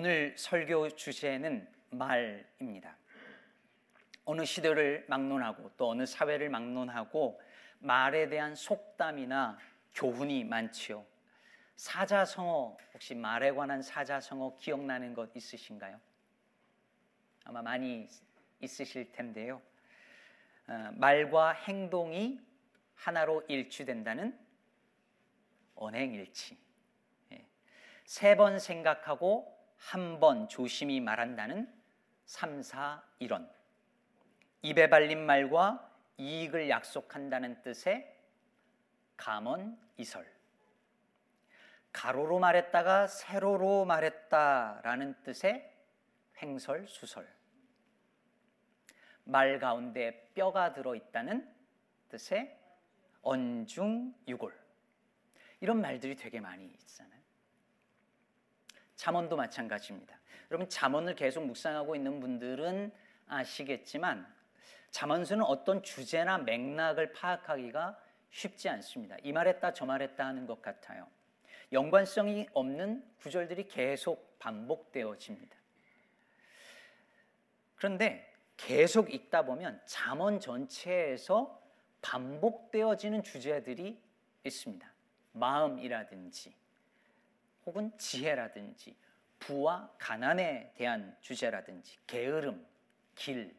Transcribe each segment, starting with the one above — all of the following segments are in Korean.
오늘 설교 주제는 말입니다. 어느 시대를 막론하고 또 어느 사회를 막론하고 말에 대한 속담이나 교훈이 많지요. 사자성어 혹시 말에 관한 사자성어 기억나는 것 있으신가요? 아마 많이 있으실 텐데요. 어, 말과 행동이 하나로 일치된다는 언행일치. 예. 세번 생각하고 한 번 조심히 말한다는 3, 4, 1원. 입에 발린 말과 이익을 약속한다는 뜻의 감언 이설. 가로로 말했다가 세로로 말했다라는 뜻의 횡설 수설. 말 가운데 뼈가 들어 있다는 뜻의 언중유골. 이런 말들이 되게 많이 있잖아요. 잠언도 마찬가지입니다. 여러분 잠언을 계속 묵상하고 있는 분들은 아시겠지만 잠언수는 어떤 주제나 맥락을 파악하기가 쉽지 않습니다. 이 말했다 저 말했다 하는 것 같아요. 연관성이 없는 구절들이 계속 반복되어집니다. 그런데 계속 읽다 보면 잠언 전체에서 반복되어지는 주제들이 있습니다. 마음이라든지 혹은 지혜라든지 부와 가난에 대한 주제라든지 게으름, 길,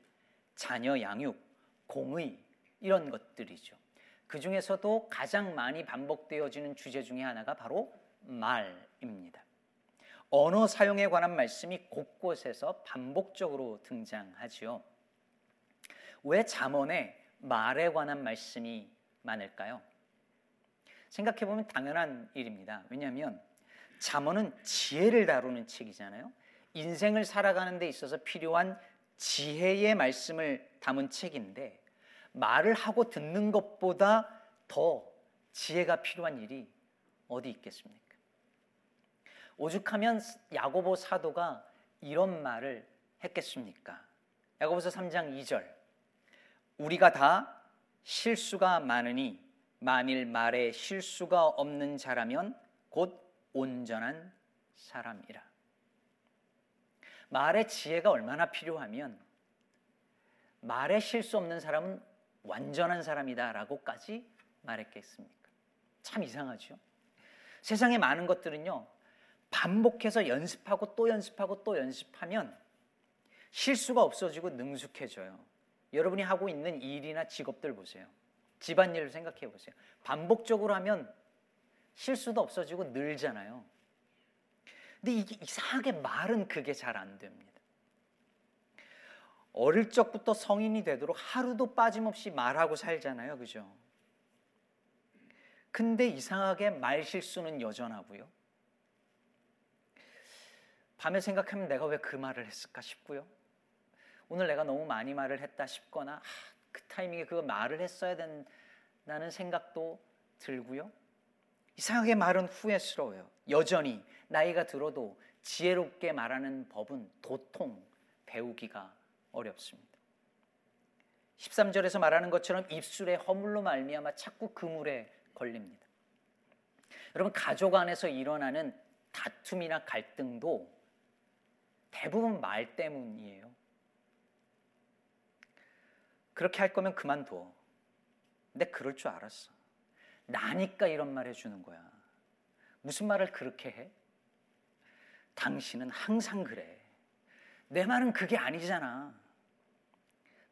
자녀 양육, 공의 이런 것들이죠. 그 중에서도 가장 많이 반복되어지는 주제 중에 하나가 바로 말입니다. 언어 사용에 관한 말씀이 곳곳에서 반복적으로 등장하지요. 왜 잠언에 말에 관한 말씀이 많을까요? 생각해 보면 당연한 일입니다. 왜냐하면 잠언은 지혜를 다루는 책이잖아요. 인생을 살아가는 데 있어서 필요한 지혜의 말씀을 담은 책인데 말을 하고 듣는 것보다 더 지혜가 필요한 일이 어디 있겠습니까? 오죽하면 야고보 사도가 이런 말을 했겠습니까? 야고보서 3장 2절. 우리가 다 실수가 많으니 만일 말에 실수가 없는 자라면 곧 온전한 사람이라. 말의 지혜가 얼마나 필요하면 말에 실수 없는 사람은 완전한 사람이다라고까지 말했겠습니까? 참 이상하죠. 세상에 많은 것들은요, 반복해서 연습하고 또 연습하고 또 연습하면 실수가 없어지고 능숙해져요. 여러분이 하고 있는 일이나 직업들 보세요. 집안일을 생각해 보세요. 반복적으로 하면 실수도 없어지고 늘잖아요. 근데 이게 이상하게 말은 그게 잘 안 됩니다. 어릴 적부터 성인이 되도록 하루도 빠짐없이 말하고 살잖아요. 그죠? 근데 이상하게 말 실수는 여전하고요. 밤에 생각하면 내가 왜 그 말을 했을까 싶고요. 오늘 내가 너무 많이 말을 했다 싶거나 아, 그 타이밍에 그 말을 했어야 된다는 생각도 들고요. 이상하게 말은 후회스러워요. 여전히 나이가 들어도 지혜롭게 말하는 법은 도통 배우기가 어렵습니다. 13절에서 말하는 것처럼 입술에 허물로 말미암아 자꾸 그물에 걸립니다. 여러분 가족 안에서 일어나는 다툼이나 갈등도 대부분 말 때문이에요. 그렇게 할 거면 그만둬. 근데 그럴 줄 알았어. 나니까 이런 말 해주는 거야. 무슨 말을 그렇게 해? 당신은 항상 그래. 내 말은 그게 아니잖아.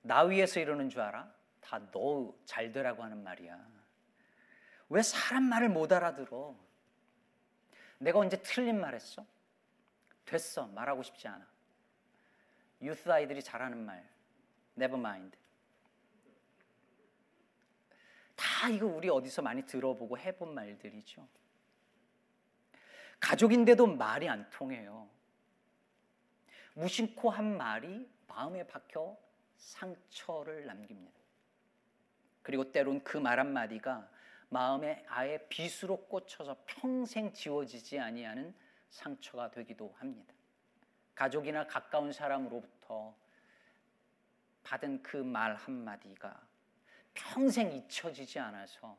나 위해서 이러는 줄 알아? 다 너 잘 되라고 하는 말이야. 왜 사람 말을 못 알아들어? 내가 언제 틀린 말 했어? 됐어. 말하고 싶지 않아. 유스 아이들이 잘하는 말. never mind. 다 이거 우리 어디서 많이 들어보고 해본 말들이죠. 가족인데도 말이 안 통해요. 무심코 한 말이 마음에 박혀 상처를 남깁니다. 그리고 때론 그 말 한마디가 마음에 아예 빗으로 꽂혀서 평생 지워지지 아니하는 상처가 되기도 합니다. 가족이나 가까운 사람으로부터 받은 그 말 한마디가 평생 잊혀지지 않아서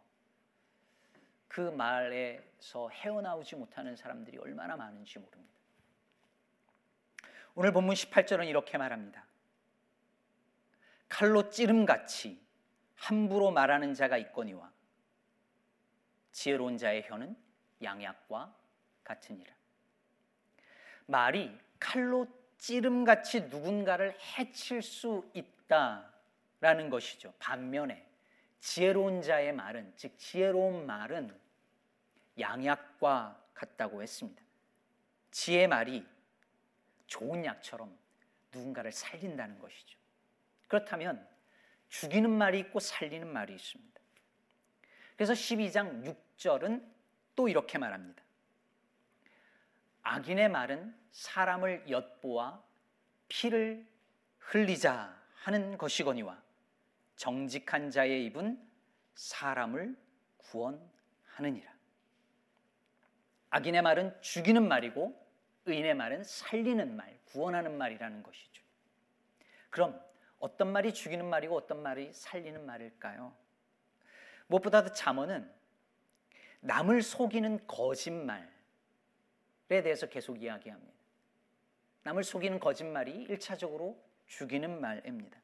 그 말에서 헤어나오지 못하는 사람들이 얼마나 많은지 모릅니다. 오늘 본문 18절은 이렇게 말합니다. 칼로 찌름같이 함부로 말하는 자가 있거니와 지혜로운 자의 혀는 양약과 같으니라. 말이 칼로 찌름같이 누군가를 해칠 수 있다라는 것이죠. 반면에 지혜로운 자의 말은 즉 지혜로운 말은 양약과 같다고 했습니다. 지혜 말이 좋은 약처럼 누군가를 살린다는 것이죠. 그렇다면 죽이는 말이 있고 살리는 말이 있습니다. 그래서 12장 6절은 또 이렇게 말합니다. 악인의 말은 사람을 엿보아 피를 흘리자 하는 것이거니와 정직한 자의 입은 사람을 구원하느니라. 악인의 말은 죽이는 말이고 의인의 말은 살리는 말, 구원하는 말이라는 것이죠. 그럼 어떤 말이 죽이는 말이고 어떤 말이 살리는 말일까요? 무엇보다도 잠언은 남을 속이는 거짓말에 대해서 계속 이야기합니다. 남을 속이는 거짓말이 1차적으로 죽이는 말입니다.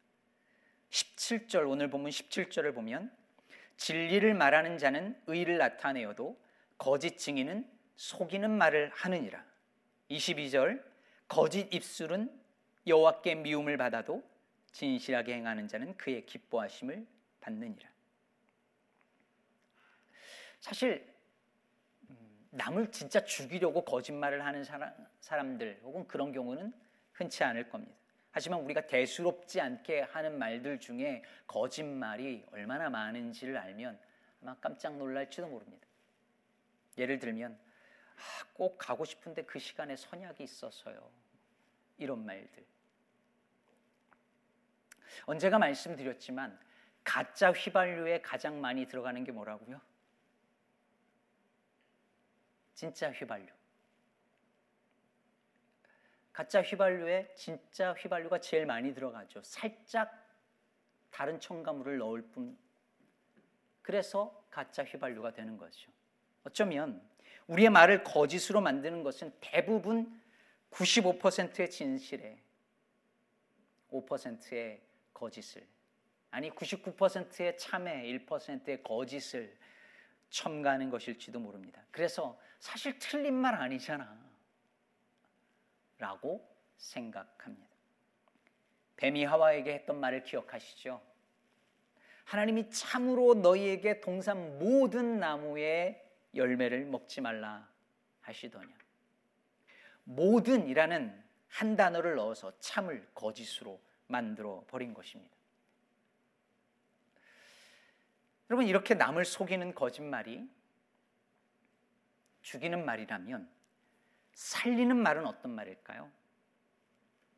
17절 오늘 본문 17절을 보면 진리를 말하는 자는 의를 나타내어도 거짓 증인은 속이는 말을 하느니라. 22절 거짓 입술은 여호와께 미움을 받아도 진실하게 행하는 자는 그의 기뻐하심을 받느니라. 사실 음, 남을 진짜 죽이려고 거짓말을 하는 사람, 들 혹은 그런 경우는 흔치 않을 겁니다. 하지만 우리가 대수롭지 않게 하는 말들 중에 거짓말이 얼마나 많은지를 알면 아마 깜짝 놀랄지도 모릅니다. 예를 들면 아, 꼭 가고 싶은데 그 시간에 선약이 있어서요. 이런 말들. 언제가 말씀드렸지만 가짜 휘발유에 가장 많이 들어가는 게 뭐라고요? 진짜 휘발유. 가짜 휘발유에 진짜 휘발유가 제일 많이 들어가죠. 살짝 다른 첨가물을 넣을 뿐. 그래서 가짜 휘발유가 되는 거죠. 어쩌면 우리의 말을 거짓으로 만드는 것은 대부분 95%의 진실에 5%의 거짓을 아니 99%의 참에 1%의 거짓을 첨가하는 것일지도 모릅니다. 그래서 사실 틀린 말 아니잖아. 라고 생각합니다. 뱀이 하와에게 했던 말을 기억하시죠? 하나님이 참으로 너희에게 동산 모든 나무의 열매를 먹지 말라 하시더냐. 모든이라는 한 단어를 넣어서 참을 거짓으로 만들어 버린 것입니다. 여러분 이렇게 남을 속이는 거짓말이 죽이는 말이라면 살리는 말은 어떤 말일까요?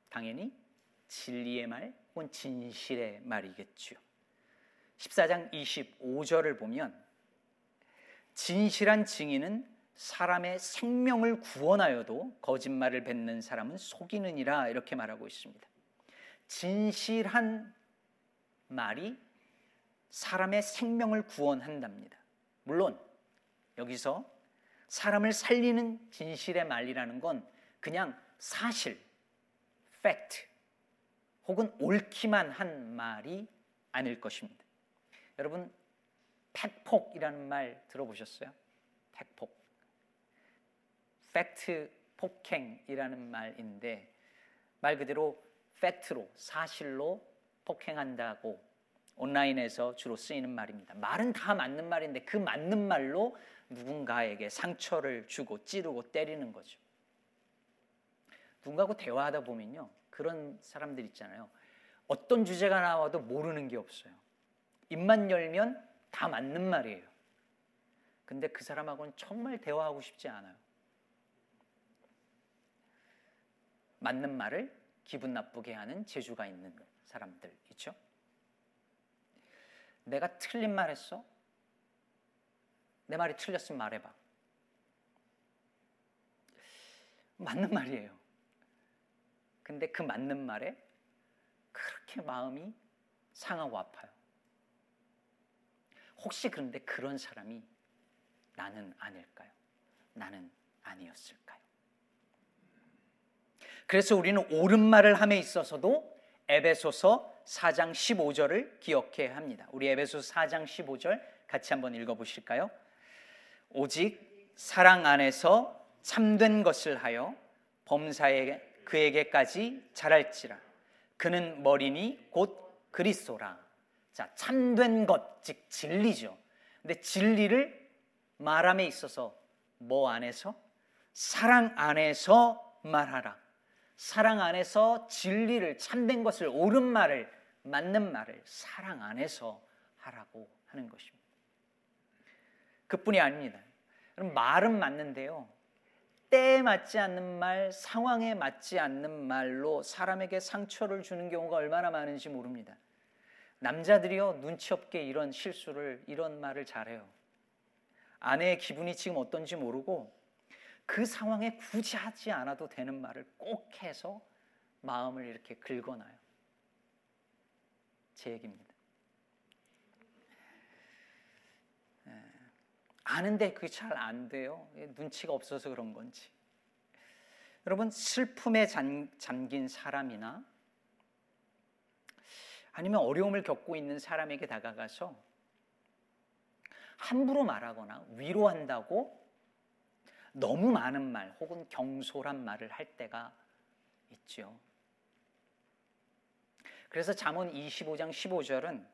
당연히 진리의 말 혹은 진실의 말이겠죠. 14장 25절을 보면 진실한 증인은 사람의 생명을 구원하여도 거짓말을 뱉는 사람은 속이느니라 이렇게 말하고 있습니다. 진실한 말이 사람의 생명을 구원한답니다. 물론 여기서 사람을 살리는 진실의 말이라는 건 그냥 사실, fact 혹은 옳기만 한 말이 아닐 것입니다. 여러분 팩폭이라는 말 들어보셨어요? 팩폭. 팩트 폭행이라는 말인데 말 그대로 팩트로 사실로 폭행한다고 온라인에서 주로 쓰이는 말입니다. 말은 다 맞는 말인데 그 맞는 말로 누군가에게 상처를 주고 찌르고 때리는 거죠. 누군가하고 대화하다 보면요. 그런 사람들 있잖아요. 어떤 주제가 나와도 모르는 게 없어요. 입만 열면 다 맞는 말이에요. 근데 그 사람하고는 정말 대화하고 싶지 않아요. 맞는 말을 기분 나쁘게 하는 재주가 있는 사람들 있죠? 내가 틀린 말 했어? 내 말이 틀렸으면 말해봐. 맞는 말이에요. 근데 그 맞는 말에 그렇게 마음이 상하고 아파요. 혹시 그런데 그런 사람이 나는 아닐까요? 나는 아니었을까요? 그래서 우리는 옳은 말을 함에 있어서도 에베소서 4장 15절을 기억해야 합니다. 우리 에베소서 4장 15절 같이 한번 읽어 보실까요? 오직 사랑 안에서 참된 것을 하여 범사에 그에게까지 자랄지라 그는 머리니 곧 그리스도라. 자, 참된 것, 즉 진리죠. 근데 진리를 말함에 있어서 뭐 안에서? 사랑 안에서 말하라. 사랑 안에서 진리를 참된 것을 옳은 말을 맞는 말을 사랑 안에서 하라고 하는 것입니다. 그뿐이 아닙니다. 그럼 말은 맞는데요. 때에 맞지 않는 말, 상황에 맞지 않는 말로 사람에게 상처를 주는 경우가 얼마나 많은지 모릅니다. 남자들이요, 눈치 없게 이런 실수를, 이런 말을 잘해요. 아내의 기분이 지금 어떤지 모르고 그 상황에 굳이 하지 않아도 되는 말을 꼭 해서 마음을 이렇게 긁어놔요. 제 얘기입니다. 예. 아는데 그게 잘 안 돼요. 눈치가 없어서 그런 건지. 여러분, 슬픔에 잠긴 사람이나 아니면 어려움을 겪고 있는 사람에게 다가가서 함부로 말하거나 위로한다고 너무 많은 말 혹은 경솔한 말을 할 때가 있죠. 그래서 잠언 25장 15절은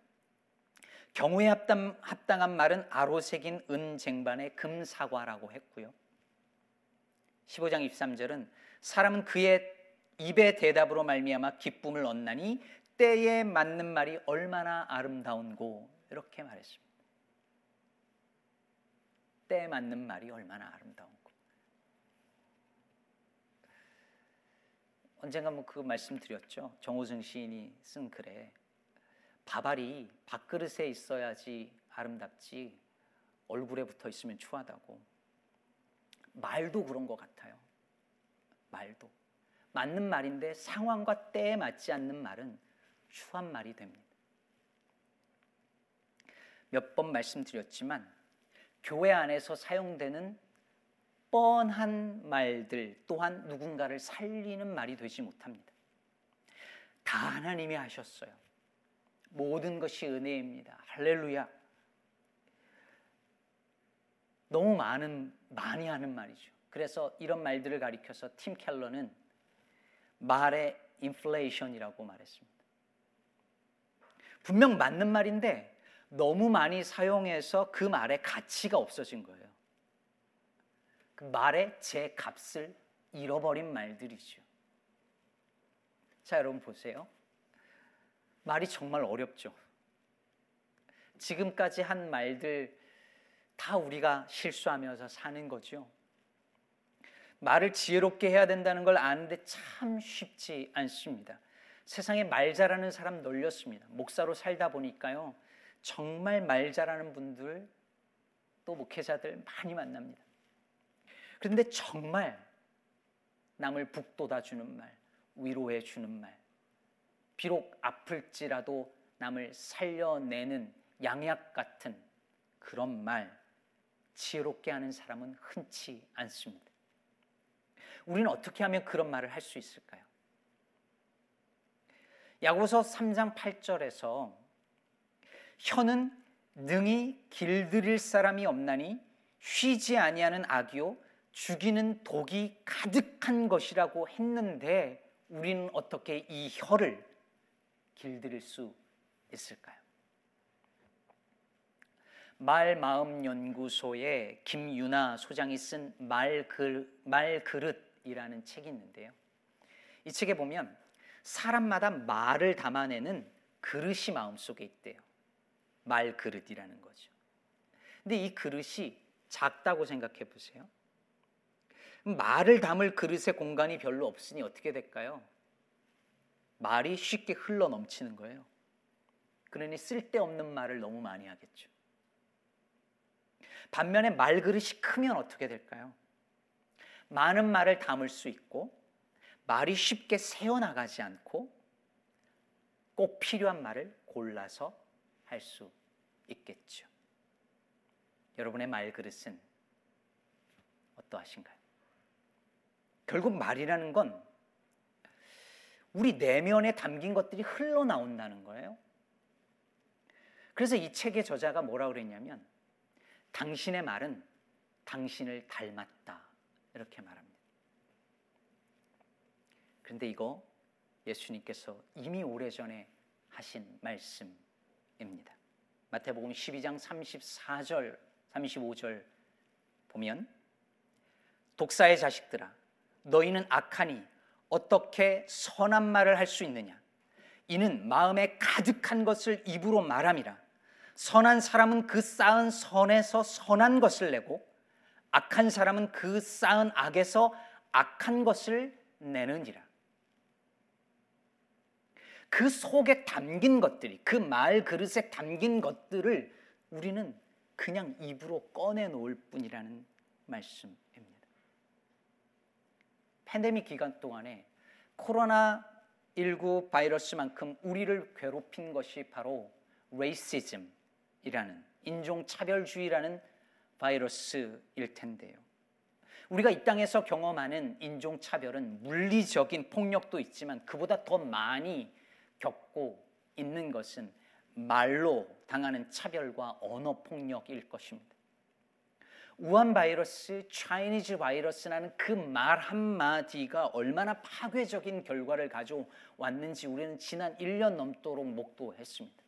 경우에 합당, 합당한 말은 아로새긴 은 쟁반의 금사과라고 했고요. 15장 23절은 사람은 그의 입의 대답으로 말미암아 기쁨을 얻나니 때에 맞는 말이 얼마나 아름다운고 이렇게 말했습니다. 때에 맞는 말이 얼마나 아름다운고. 언젠가 뭐 그 말씀 드렸죠. 정호승 시인이 쓴 글에 밥알이 밥그릇에 있어야지 아름답지 얼굴에 붙어 있으면 추하다고. 말도 그런 것 같아요. 말도. 맞는 말인데 상황과 때에 맞지 않는 말은 추한 말이 됩니다. 몇 번 말씀드렸지만 교회 안에서 사용되는 뻔한 말들 또한 누군가를 살리는 말이 되지 못합니다. 다 하나님이 하셨어요. 모든 것이 은혜입니다. 할렐루야. 너무 많은 많이 하는 말이죠. 그래서 이런 말들을 가리켜서 팀 켈러는 말의 인플레이션이라고 말했습니다. 분명 맞는 말인데 너무 많이 사용해서 그 말의 가치가 없어진 거예요. 그 말의 제 값을 잃어버린 말들이죠. 자, 여러분 보세요. 말이 정말 어렵죠. 지금까지 한 말들 다 우리가 실수하면서 사는 거죠. 말을 지혜롭게 해야 된다는 걸 아는데 참 쉽지 않습니다. 세상에 말 잘하는 사람 널렸습니다. 목사로 살다 보니까요. 정말 말 잘하는 분들 또 목회자들 많이 만납니다. 그런데 정말 남을 북돋아 주는 말, 위로해 주는 말, 비록 아플지라도 남을 살려내는 양약 같은 그런 말, 지혜롭게 하는 사람은 흔치 않습니다. 우리는 어떻게 하면 그런 말을 할 수 있을까요? 야고서 3장 8절에서 혀는 능히 길들일 사람이 없나니 쉬지 아니하는 악이요 죽이는 독이 가득한 것이라고 했는데 우리는 어떻게 이 혀를 길들일 수 있을까요? 말 마음 연구소의 김유나 소장이 쓴 말글, 말그릇이라는 책이 있는데요. 이 책에 보면 사람마다 말을 담아내는 그릇이 마음속에 있대요. 말 그릇이라는 거죠. 근데 이 그릇이 작다고 생각해 보세요. 말을 담을 그릇의 공간이 별로 없으니 어떻게 될까요? 말이 쉽게 흘러 넘치는 거예요. 그러니 쓸데없는 말을 너무 많이 하겠죠. 반면에 말그릇이 크면 어떻게 될까요? 많은 말을 담을 수 있고 말이 쉽게 새어나가지 않고 꼭 필요한 말을 골라서 할 수 있겠죠. 여러분의 말그릇은 어떠하신가요? 결국 말이라는 건 우리 내면에 담긴 것들이 흘러나온다는 거예요. 그래서 이 책의 저자가 뭐라 그랬냐면 당신의 말은 당신을 닮았다. 이렇게 말합니다. 그런데 이거 예수님께서 이미 오래전에 하신 말씀입니다. 마태복음 12장 34절, 35절 보면 독사의 자식들아 너희는 악하니 어떻게 선한 말을 할 수 있느냐? 이는 마음에 가득한 것을 입으로 말함이라. 선한 사람은 그 쌓은 선에서 선한 것을 내고 악한 사람은 그 쌓은 악에서 악한 것을 내느니라. 그 속에 담긴 것들이 그 말 그릇에 담긴 것들을 우리는 그냥 입으로 꺼내 놓을 뿐이라는 말씀입니다. 팬데믹 기간 동안에 코로나 19 바이러스만큼 우리를 괴롭힌 것이 바로 racism이라는 인종 차별주의라는 바이러스일 텐데요. 우리가 이 땅에서 경험하는 인종 차별은 물리적인 폭력도 있지만 그보다 더 많이 겪고 있는 것은 말로 당하는 차별과 언어 폭력일 것입니다. 우한 바이러스, Chinese 바이러스라는 그 말 한마디가 얼마나 파괴적인 결과를 가져왔는지 우리는 지난 1년 넘도록 목도했습니다.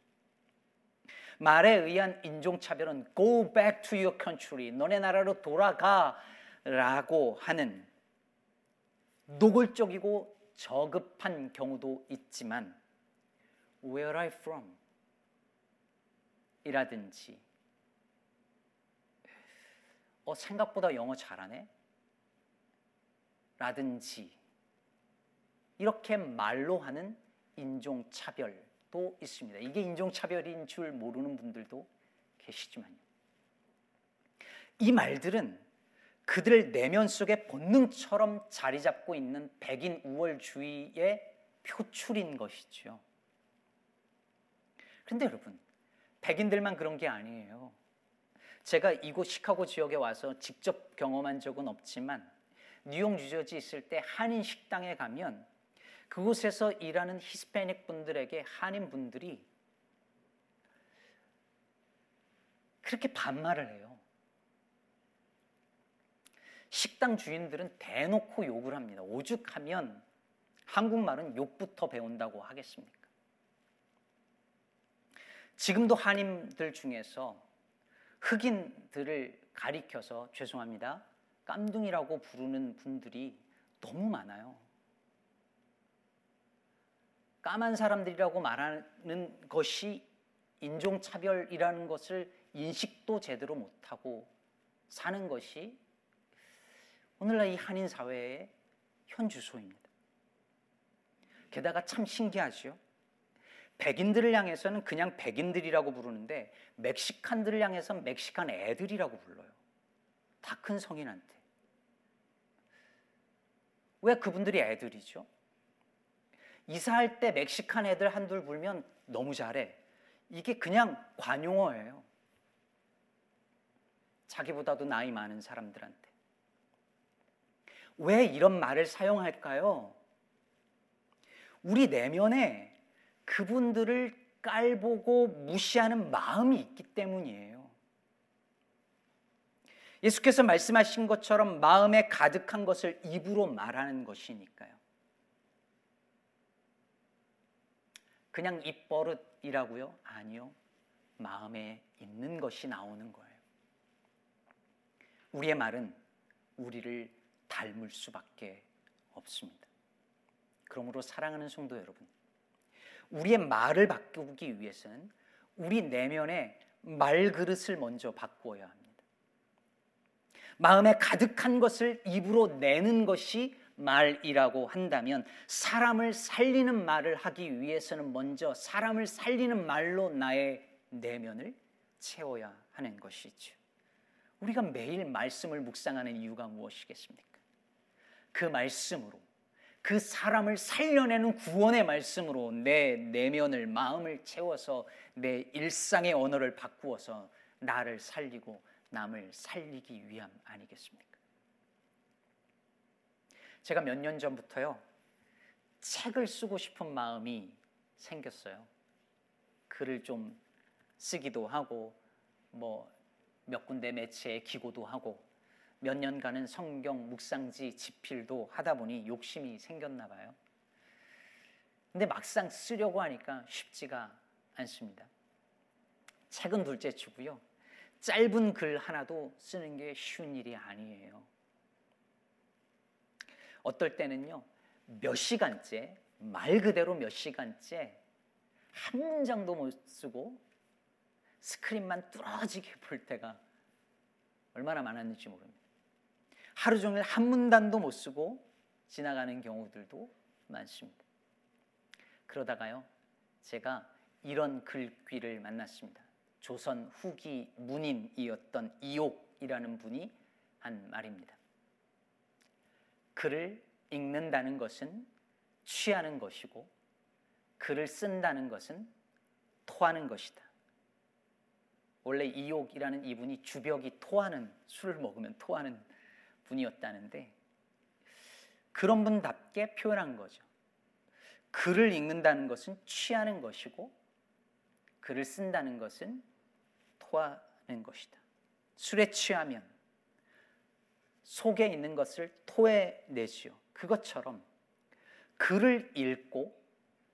말에 의한 인종차별은 go back to your country, 너네 나라로 돌아가 라고 하는 노골적이고 저급한 경우도 있지만 Where you from? 이라든지 어, 생각보다 영어 잘하네? 라든지 이렇게 말로 하는 인종차별도 있습니다. 이게 인종차별인 줄 모르는 분들도 계시지만요. 이 말들은 그들 내면 속에 본능처럼 자리 잡고 있는 백인 우월주의의 표출인 것이죠. 그런데 여러분, 백인들만 그런 게 아니에요. 제가 이곳 시카고 지역에 와서 직접 경험한 적은 없지만 뉴욕, 뉴저지 있을 때 한인 식당에 가면 그곳에서 일하는 히스패닉 분들에게 한인 분들이 그렇게 반말을 해요. 식당 주인들은 대놓고 욕을 합니다. 오죽하면 한국말은 욕부터 배운다고 하겠습니까? 지금도 한인들 중에서 흑인들을 가리켜서 죄송합니다. 깜둥이라고 부르는 분들이 너무 많아요. 까만 사람들이라고 말하는 것이 인종차별이라는 것을 인식도 제대로 못하고 사는 것이 오늘날 이 한인 사회의 현 주소입니다. 게다가 참 신기하죠. 백인들을 향해서는 그냥 백인들이라고 부르는데 멕시칸들을 향해서는 멕시칸 애들이라고 불러요. 다 큰 성인한테. 왜 그분들이 애들이죠? 이사할 때 멕시칸 애들 한둘 불면 너무 잘해. 이게 그냥 관용어예요. 자기보다도 나이 많은 사람들한테. 왜 이런 말을 사용할까요? 우리 내면에 그분들을 깔보고 무시하는 마음이 있기 때문이에요. 예수께서 말씀하신 것처럼 마음에 가득한 것을 입으로 말하는 것이니까요. 그냥 입버릇이라고요? 아니요. 마음에 있는 것이 나오는 거예요. 우리의 말은 우리를 닮을 수밖에 없습니다. 그러므로 사랑하는 성도 여러분, 우리의 말을 바꾸기 위해서는 우리 내면의 말그릇을 먼저 바꾸어야 합니다. 마음에 가득한 것을 입으로 내는 것이 말이라고 한다면 사람을 살리는 말을 하기 위해서는 먼저 사람을 살리는 말로 나의 내면을 채워야 하는 것이죠. 우리가 매일 말씀을 묵상하는 이유가 무엇이겠습니까? 그 말씀으로 그 사람을 살려내는 구원의 말씀으로 내 내면을 마음을 채워서 내 일상의 언어를 바꾸어서 나를 살리고 남을 살리기 위함 아니겠습니까? 제가 몇 년 전부터요 책을 쓰고 싶은 마음이 생겼어요. 글을 좀 쓰기도 하고 뭐 몇 군데 매체에 기고도 하고 몇 년간은 성경 묵상지 집필도 하다 보니 욕심이 생겼나 봐요. 근데 막상 쓰려고 하니까 쉽지가 않습니다. 책은 둘째 치고요. 짧은 글 하나도 쓰는 게 쉬운 일이 아니에요. 어떨 때는요, 몇 시간째, 말 그대로 몇 시간째 한 문장도 못 쓰고 스크린만 뚫어지게 볼 때가 얼마나 많았는지 모릅니다. 하루 종일 한 문단도 못 쓰고 지나가는 경우들도 많습니다. 그러다가요, 제가 이런 글귀를 만났습니다. 조선 후기 문인이었던 이옥이라는 분이 한 말입니다. 글을 읽는다는 것은 취하는 것이고, 글을 쓴다는 것은 토하는 것이다. 원래 이옥이라는 이분이 주벽이 토하는 술을 먹으면 토하는 분이었다는데 그런 분답게 표현한 거죠. 글을 읽는다는 것은 취하는 것이고 글을 쓴다는 것은 토하는 것이다. 술에 취하면 속에 있는 것을 토해내지요. 그것처럼 글을 읽고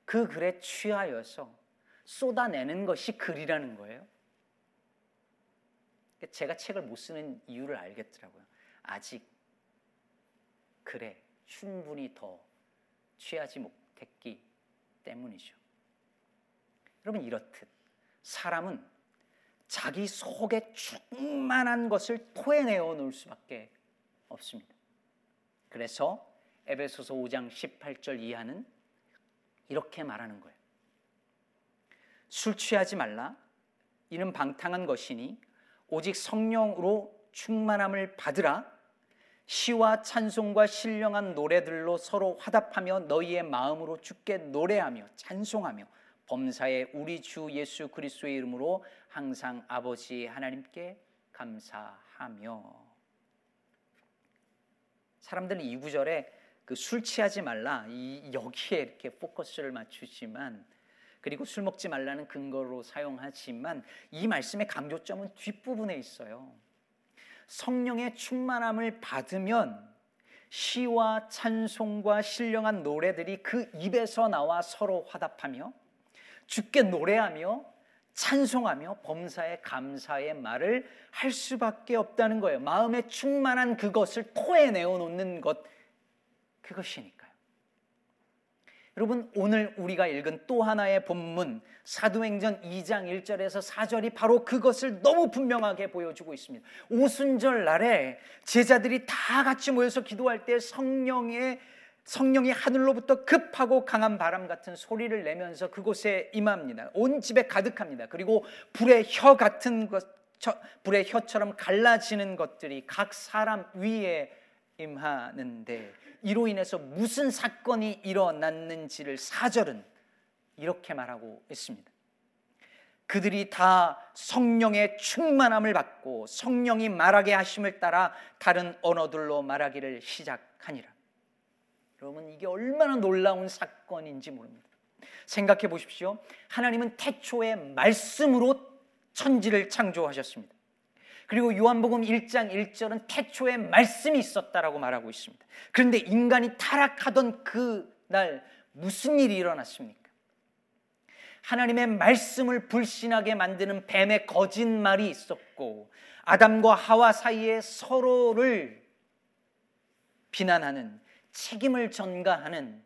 그 글에 취하여서 쏟아내는 것이 글이라는 거예요. 제가 책을 못 쓰는 이유를 알겠더라고요. 아직 글에 충분히 더 취하지 못했기 때문이죠. 여러분 이렇듯 사람은 자기 속에 충만한 것을 토해내어 놓을 수밖에 없습니다. 그래서 에베소서 5장 18절 이하는 이렇게 말하는 거예요. 술 취하지 말라. 이는 방탕한 것이니 오직 성령으로 충만함을 받으라. 시와 찬송과 신령한 노래들로 서로 화답하며 너희의 마음으로 주께 노래하며 찬송하며 범사에 우리 주 예수 그리스도의 이름으로 항상 아버지 하나님께 감사하며 사람들은 이 구절에 그 술 취하지 말라 이 여기에 이렇게 포커스를 맞추지만 그리고 술 먹지 말라는 근거로 사용하지만 이 말씀의 강조점은 뒷부분에 있어요. 성령의 충만함을 받으면 시와 찬송과 신령한 노래들이 그 입에서 나와 서로 화답하며 주께 노래하며 찬송하며 범사에 감사의 말을 할 수밖에 없다는 거예요. 마음에 충만한 그것을 토해내어 놓는 것 그것이니까요. 여러분 오늘 우리가 읽은 또 하나의 본문 사도행전 2장 1절에서 4절이 바로 그것을 너무 분명하게 보여주고 있습니다. 오순절 날에 제자들이 다 같이 모여서 기도할 때 성령의 성령이 하늘로부터 급하고 강한 바람 같은 소리를 내면서 그곳에 임합니다. 온 집에 가득합니다. 그리고 불의 혀 같은 것, 불의 혀처럼 갈라지는 것들이 각 사람 위에 임하는데 이로 인해서 무슨 사건이 일어났는지를 사절은 이렇게 말하고 있습니다. 그들이 다 성령의 충만함을 받고 성령이 말하게 하심을 따라 다른 언어들로 말하기를 시작하니라. 여러분 이게 얼마나 놀라운 사건인지 모릅니다. 생각해 보십시오. 하나님은 태초에 말씀으로 천지를 창조하셨습니다. 그리고 요한복음 1장 1절은 태초에 말씀이 있었다라고 말하고 있습니다. 그런데 인간이 타락하던 그 날 무슨 일이 일어났습니까? 하나님의 말씀을 불신하게 만드는 뱀의 거짓말이 있었고 아담과 하와 사이에 서로를 비난하는 책임을 전가하는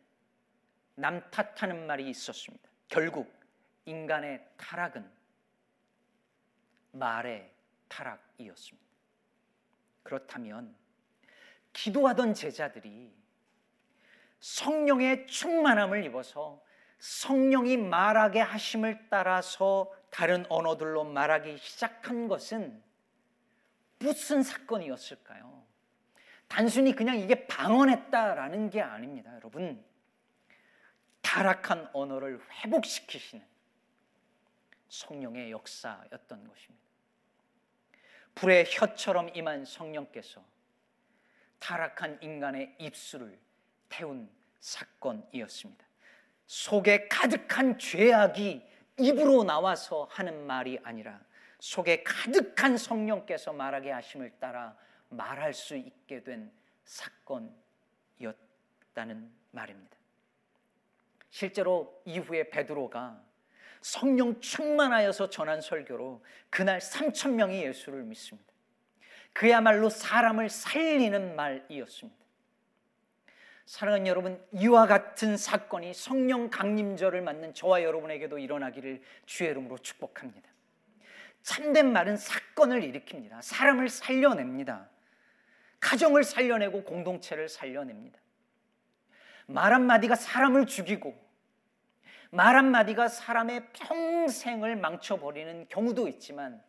남 탓하는 말이 있었습니다. 결국 인간의 타락은 말의 타락이었습니다. 그렇다면 기도하던 제자들이 성령의 충만함을 입어서 성령이 말하게 하심을 따라서 다른 언어들로 말하기 시작한 것은 무슨 사건이었을까요? 단순히 그냥 이게 방언했다라는 게 아닙니다, 여러분. 타락한 언어를 회복시키시는 성령의 역사였던 것입니다. 불의 혀처럼 임한 성령께서 타락한 인간의 입술을 태운 사건이었습니다. 속에 가득한 죄악이 입으로 나와서 하는 말이 아니라 속에 가득한 성령께서 말하게 하심을 따라 말할 수 있게 된 사건이었다는 말입니다. 실제로 이후에 베드로가 성령 충만하여서 전한 설교로 그날 3천 명이 예수를 믿습니다. 그야말로 사람을 살리는 말이었습니다. 사랑하는 여러분, 이와 같은 사건이 성령 강림절을 맞는 저와 여러분에게도 일어나기를 주의 이름으로 축복합니다. 참된 말은 사건을 일으킵니다. 사람을 살려냅니다. 가정을 살려내고 공동체를 살려냅니다. 말 한마디가 사람을 죽이고 말 한마디가 사람의 평생을 망쳐버리는 경우도 있지만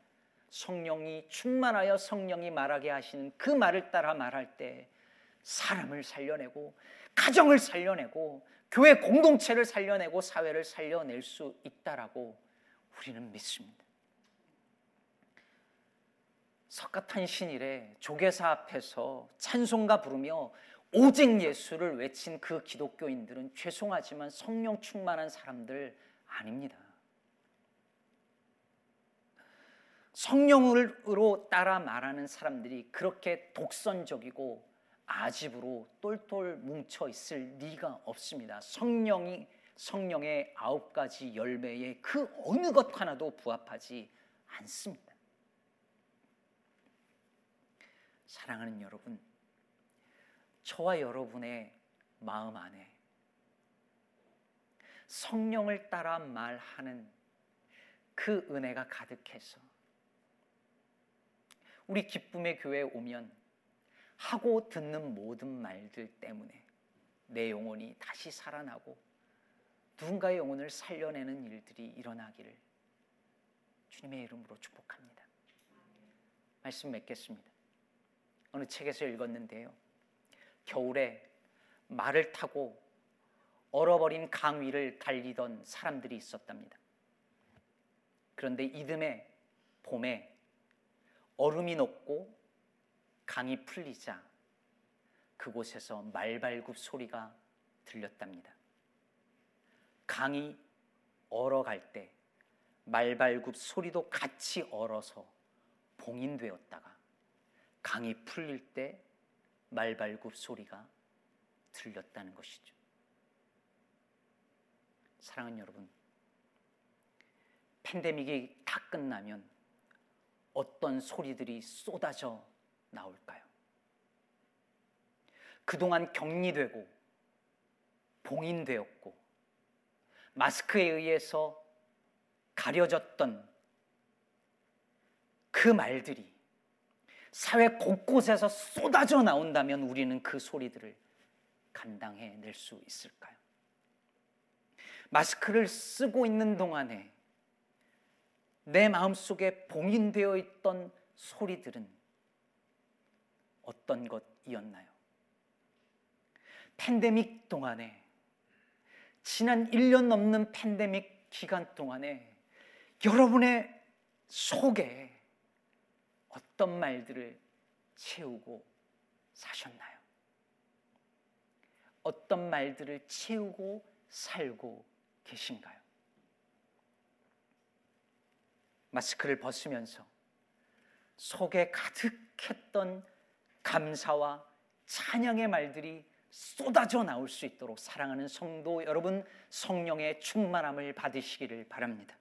성령이 충만하여 성령이 말하게 하시는 그 말을 따라 말할 때 사람을 살려내고 가정을 살려내고 교회 공동체를 살려내고 사회를 살려낼 수 있다라고 우리는 믿습니다. 석가탄신일에 조계사 앞에서 찬송가 부르며 오직 예수를 외친 그 기독교인들은 죄송하지만 성령 충만한 사람들 아닙니다. 성령으로 따라 말하는 사람들이 그렇게 독선적이고 아집으로 똘똘 뭉쳐 있을 리가 없습니다. 성령이 성령의 아홉 가지 열매에 그 어느 것 하나도 부합하지 않습니다. 사랑하는 여러분, 저와 여러분의 마음 안에 성령을 따라 말하는 그 은혜가 가득해서 우리 기쁨의 교회에 오면 하고 듣는 모든 말들 때문에 내 영혼이 다시 살아나고 누군가의 영혼을 살려내는 일들이 일어나기를 주님의 이름으로 축복합니다. 말씀 맺겠습니다. 어느 책에서 읽었는데요. 겨울에 말을 타고 얼어버린 강 위를 달리던 사람들이 있었답니다. 그런데 이듬해 봄에 얼음이 녹고 강이 풀리자 그곳에서 말발굽 소리가 들렸답니다. 강이 얼어갈 때 말발굽 소리도 같이 얼어서 봉인되었다가 강이 풀릴 때 말발굽 소리가 들렸다는 것이죠. 사랑하는 여러분, 팬데믹이 다 끝나면 어떤 소리들이 쏟아져 나올까요? 그동안 격리되고 봉인되었고 마스크에 의해서 가려졌던 그 말들이 사회 곳곳에서 쏟아져 나온다면 우리는 그 소리들을 감당해 낼 수 있을까요? 마스크를 쓰고 있는 동안에 내 마음속에 봉인되어 있던 소리들은 어떤 것이었나요? 팬데믹 동안에 지난 1년 넘는 팬데믹 기간 동안에 여러분의 속에 어떤 말들을 채우고 사셨나요? 어떤 말들을 채우고 살고 계신가요? 마스크를 벗으면서 속에 가득했던 감사와 찬양의 말들이 쏟아져 나올 수 있도록 사랑하는 성도 여러분 성령의 충만함을 받으시기를 바랍니다.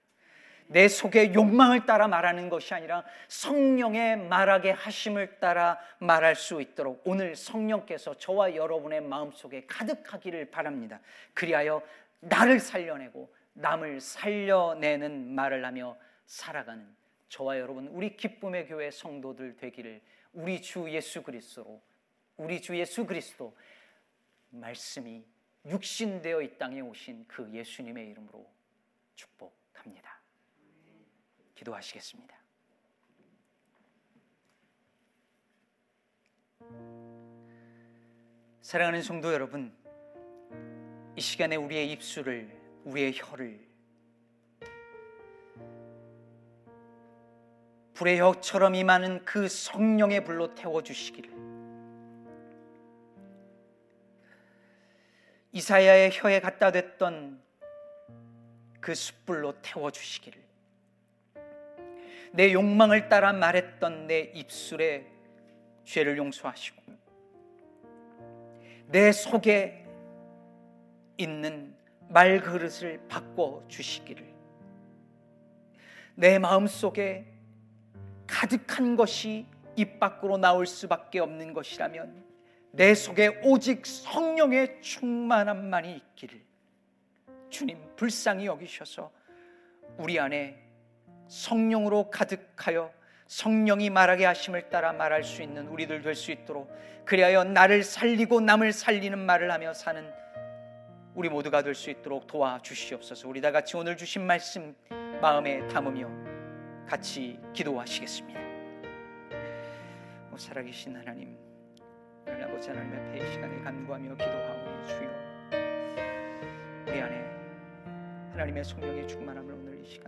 내 속의 욕망을 따라 말하는 것이 아니라 성령의 말하게 하심을 따라 말할 수 있도록 오늘 성령께서 저와 여러분의 마음속에 가득하기를 바랍니다. 그리하여 나를 살려내고 남을 살려내는 말을 하며 살아가는 저와 여러분 우리 기쁨의 교회 성도들 되기를 우리 주 예수 그리스도로 우리 주 예수 그리스도 말씀이 육신되어 이 땅에 오신 그 예수님의 이름으로 축복합니다. 기도하시겠습니다. 사랑하는 성도 여러분, 이 시간에 우리의 입술을, 우리의 혀를 불의 혁처럼 임하는 그 성령의 불로 태워주시기를 이사야의 혀에 갖다 댔던 그 숯불로 태워 주시기를 내 욕망을 따라 말했던 내 입술에 죄를 용서하시고 내 속에 있는 말 그릇을 바꿔 주시기를 내 마음 속에 가득한 것이 입 밖으로 나올 수밖에 없는 것이라면 내 속에 오직 성령의 충만함만이 있기를 주님 불쌍히 여기셔서 우리 안에 성령으로 가득하여 성령이 말하게 하심을 따라 말할 수 있는 우리들 될 수 있도록 그리하여 나를 살리고 남을 살리는 말을 하며 사는 우리 모두가 될 수 있도록 도와주시옵소서. 우리 다 같이 오늘 주신 말씀 마음에 담으며 같이 기도하시겠습니다. 오 살아계신 하나님, 오늘 아버지 하나님 앞에 이 시간에 간구하며 기도하오니 주여 우리 안에 하나님의 성령의 충만함을 오늘 이 시간